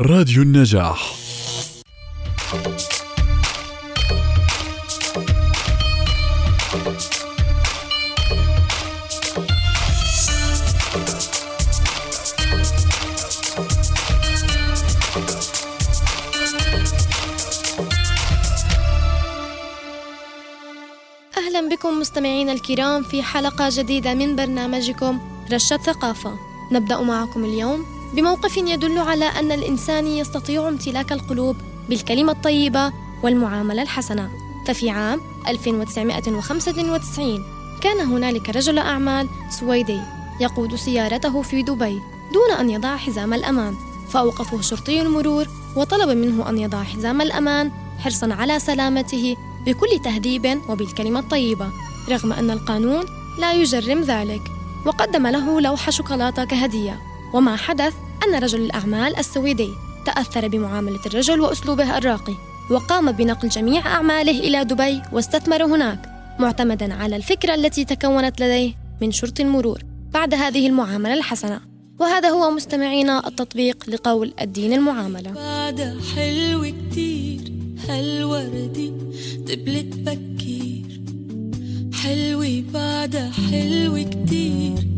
راديو النجاح. أهلا بكم مستمعينا الكرام في حلقة جديدة من برنامجكم رشة ثقافة. نبدأ معكم اليوم بموقف يدل على أن الإنسان يستطيع امتلاك القلوب بالكلمة الطيبة والمعاملة الحسنة. ففي عام 1995 كان هنالك رجل أعمال سويدي يقود سيارته في دبي دون أن يضع حزام الأمان. فأوقفه شرطي المرور وطلب منه أن يضع حزام الأمان حرصا على سلامته بكل تهذيب وبالكلمة الطيبة رغم أن القانون لا يجرم ذلك. وقدم له لوحة شوكولاتة كهدية. وما حدث أن رجل الأعمال السويدي تأثر بمعاملة الرجل وأسلوبه الراقي وقام بنقل جميع أعماله إلى دبي واستثمر هناك معتمدا على الفكرة التي تكونت لديه من شرطي المرور بعد هذه المعاملة الحسنة. وهذا هو مستمعينا التطبيق لقول الدين المعاملة. بعد حلو كتير هالوردي دبلت بكير. حلوة بعد حلو كتير.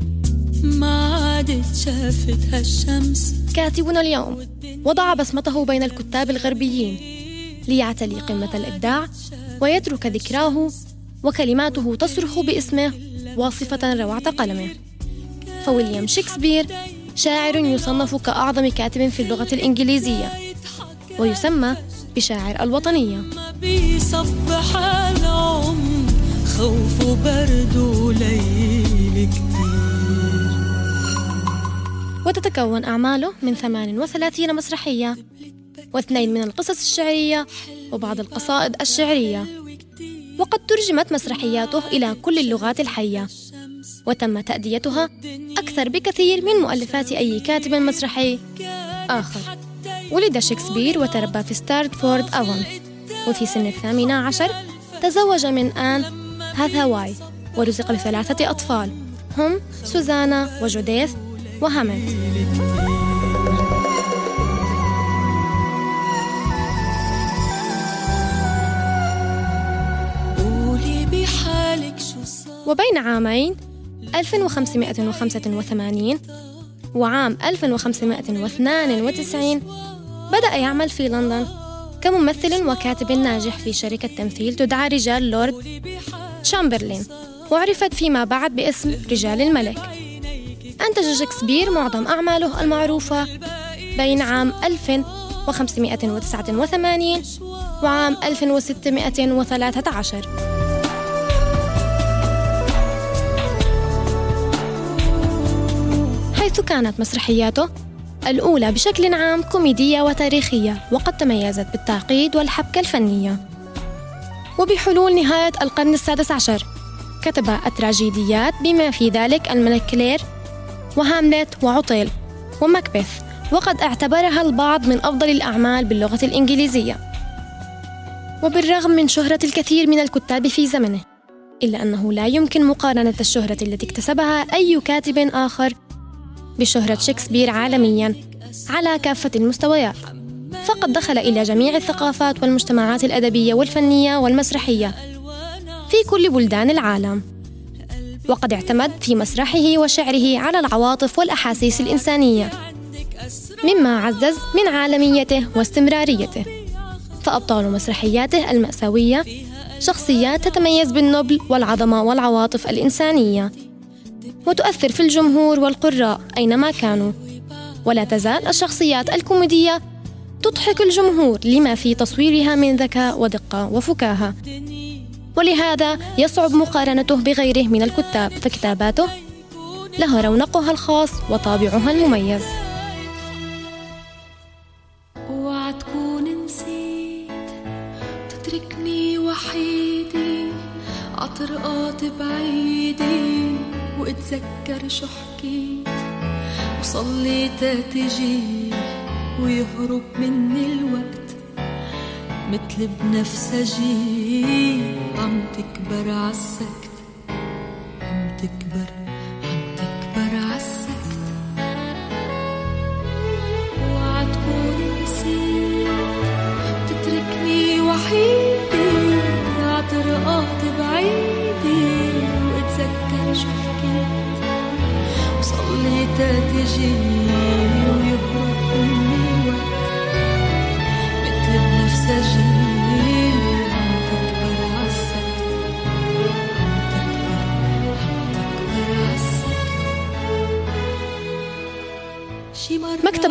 ما عادت شافت هالشمس كاتبنا اليوم وضع بصمته بين الكتاب الغربيين ليعتلي قمة الإبداع ويترك ذكراه وكلماته تصرخ باسمه واصفة روعة قلمه. فويليام شكسبير شاعر يصنف كأعظم كاتب في اللغة الإنجليزية ويسمى بشاعر الوطنية. بيصبح العمر خوف وبرد وليل كتير وتتكون أعماله من 38 مسرحية واثنين من القصص الشعرية وبعض القصائد الشعرية. وقد ترجمت مسرحياته إلى كل اللغات الحية وتم تأديتها أكثر بكثير من مؤلفات أي كاتب مسرحي آخر. ولد شكسبير وتربى في ستارتفورد أفون وفي سن الثامنة عشر تزوج من آن هاثاواي ورزق بثلاثة أطفال هم سوزانا وجوديث صار. وبين عامين 1585 وعام 1592 بدأ يعمل في لندن كممثل وكاتب ناجح في شركة تمثيل تدعى رجال لورد شامبرلين وعرفت فيما بعد باسم رجال الملك. أنتج شكسبير معظم أعماله المعروفة بين عام 1589 وعام 1613 حيث كانت مسرحياته الأولى بشكل عام كوميدية وتاريخية وقد تميزت بالتعقيد والحبكة الفنية. وبحلول نهاية القرن السادس عشر كتب التراجيديات بما في ذلك الملك لير وهاملت وعطيل ومكبث وقد اعتبرها البعض من أفضل الأعمال باللغة الإنجليزية. وبالرغم من شهرة الكثير من الكتاب في زمنه إلا أنه لا يمكن مقارنة الشهرة التي اكتسبها أي كاتب آخر بشهرة شكسبير عالميا على كافة المستويات. فقد دخل إلى جميع الثقافات والمجتمعات الأدبية والفنية والمسرحية في كل بلدان العالم. وقد اعتمد في مسرحه وشعره على العواطف والأحاسيس الإنسانية. مما عزز من عالميته واستمراريته. فأبطال مسرحياته المأساوية شخصيات تتميز بالنبل والعظمة والعواطف الإنسانية. وتؤثر في الجمهور والقراء أينما كانوا. ولا تزال الشخصيات الكوميدية تضحك الجمهور لما في تصويرها من ذكاء ودقة وفكاهة. ولهذا يصعب مقارنته بغيره من الكتاب فكتاباته لها رونقها الخاص وطابعها المميز. عطرقات بعيدي واتذكر شو حكيت. وصليت تجي ويهرب مني الوقت مثل بنفسجي عم تكبر عالسكت عم تكبر.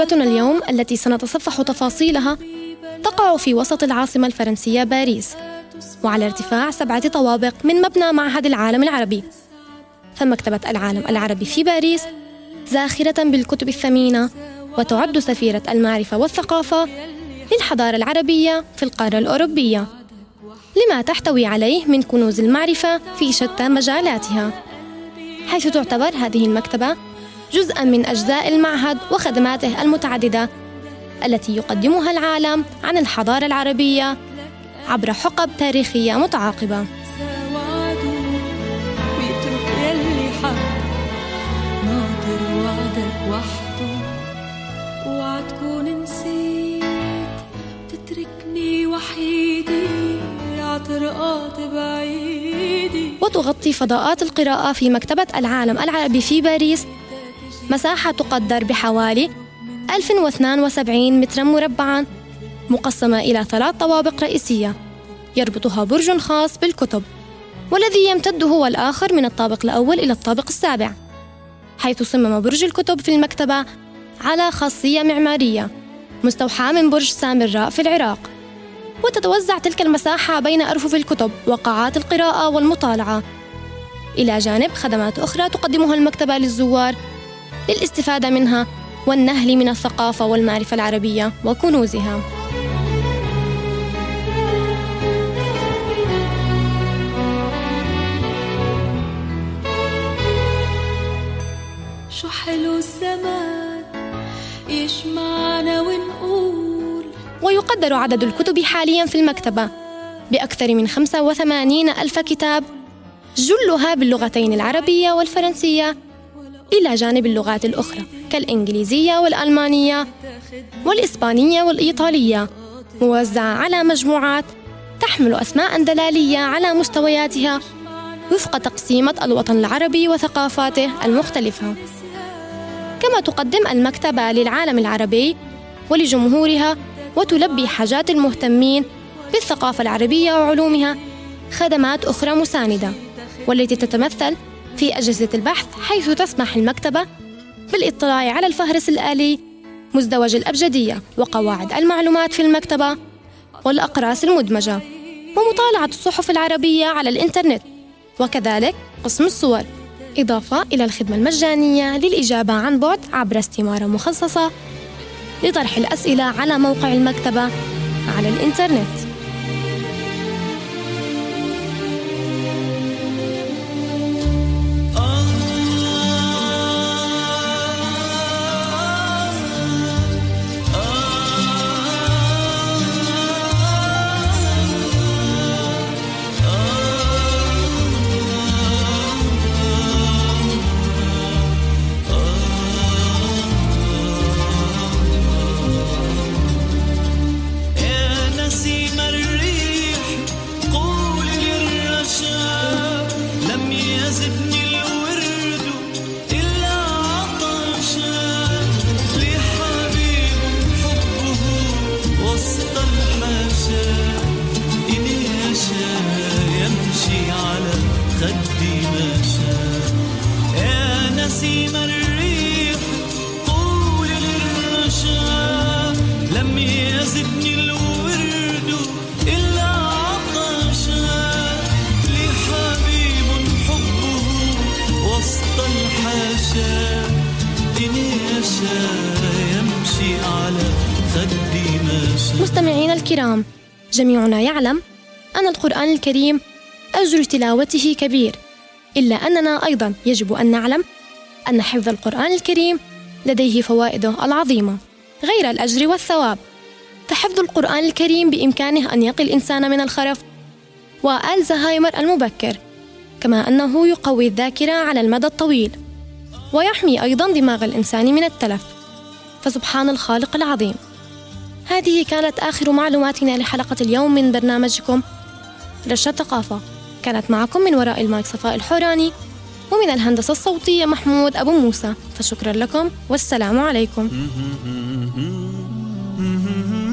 مكتبتنا اليوم التي سنتصفح تفاصيلها تقع في وسط العاصمة الفرنسية باريس. وعلى ارتفاع سبعة طوابق من مبنى معهد العالم العربي. فمكتبة العالم العربي في باريس زاخرة بالكتب الثمينة وتعد سفيرة المعرفة والثقافة للحضارة العربية في القارة الأوروبية. لما تحتوي عليه من كنوز المعرفة في شتى مجالاتها. حيث تعتبر هذه المكتبة جزءا من أجزاء المعهد وخدماته المتعددة التي يقدمها العالم عن الحضارة العربية عبر حقب تاريخية متعاقبة. وتغطي فضاءات القراءة في مكتبة العالم العربي في باريس مساحة تقدر بحوالي 1072 مترا مربعا مقسمة إلى ثلاث طوابق رئيسية. يربطها برج خاص بالكتب والذي يمتد هو الآخر من الطابق الأول إلى الطابق السابع حيث صمم برج الكتب في المكتبة على خاصية معمارية مستوحاة من برج سامراء في العراق. وتتوزع تلك المساحة بين أرفف الكتب وقاعات القراءة والمطالعة. إلى جانب خدمات أخرى تقدمها المكتبة للزوار للاستفادة منها والنهل من الثقافة والمعرفة العربية وكنوزها. شو حلو الزمان يجمعنا ونقول ويقدر عدد الكتب حاليا في المكتبة بأكثر من 85 ألف كتاب جلها باللغتين العربية والفرنسية إلى جانب اللغات الأخرى كالإنجليزية والألمانية والإسبانية والإيطالية. موزعة على مجموعات تحمل أسماء دلالية على مستوياتها وفق تقسيمة الوطن العربي وثقافاته المختلفة. كما تقدم المكتبة للعالم العربي ولجمهورها وتلبي حاجات المهتمين بالثقافة العربية وعلومها خدمات أخرى مساندة والتي تتمثل في أجهزة البحث حيث تسمح المكتبة بالإطلاع على الفهرس الآلي مزدوج الأبجدية وقواعد المعلومات في المكتبة والأقراص المدمجة ومطالعة الصحف العربية على الإنترنت. وكذلك قسم الصور إضافة إلى الخدمة المجانية للإجابة عن بعد عبر استمارة مخصصة لطرح الأسئلة على موقع المكتبة على الإنترنت. الكرام. جميعنا يعلم أن القرآن الكريم أجر تلاوته كبير إلا أننا أيضا يجب أن نعلم أن حفظ القرآن الكريم لديه فوائده العظيمة غير الأجر والثواب. فحفظ القرآن الكريم بإمكانه أن يقي الإنسان من الخرف والزهايمر المبكر كما أنه يقوي الذاكرة على المدى الطويل ويحمي أيضا دماغ الإنسان من التلف. فسبحان الخالق العظيم. هذه كانت آخر معلوماتنا لحلقة اليوم من برنامجكم. رشة ثقافة. كانت معكم من وراء المايك صفاء الحوراني ومن الهندسة الصوتية محمود أبو موسى. فشكرا لكم والسلام عليكم.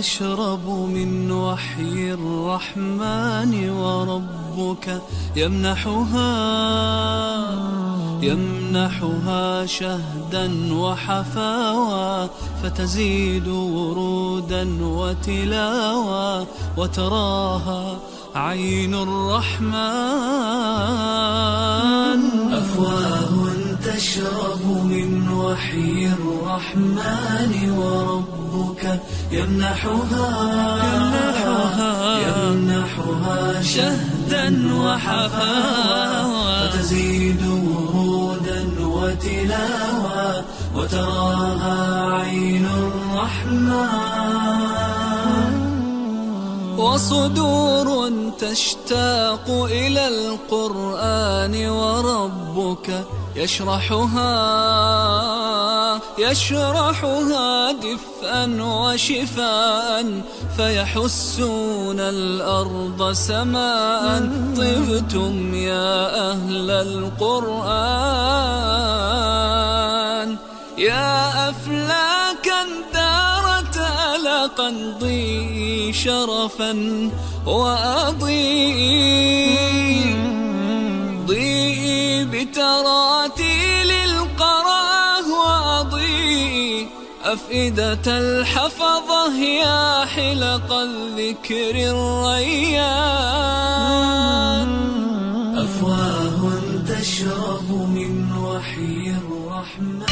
تشرب من وحي الرحمن وربك يمنحها يمنحها شهدا وحفاوى فتزيد ورودا وتلاوى وتراها عين الرحمن. أفواه تشرب من وحي الرحمن وربك يمنحها يمنحها, يمنحها شهدا وحفاوى فتزيد ورودا وتلاوى وتراها عين الرحمن. وصدور تشتاق إلى القرآن وربك يشرحها يشرحها دفءا وشفاء فيحسون الأرض سماء. طبتم يا أهل القرآن. يا أفلاكا دارت ألقا ضي شرفا وأضيء. ضيء أفئدة الحفظة يا حلق الذكر الريان. أفواه تشرب من وحي الرحمن.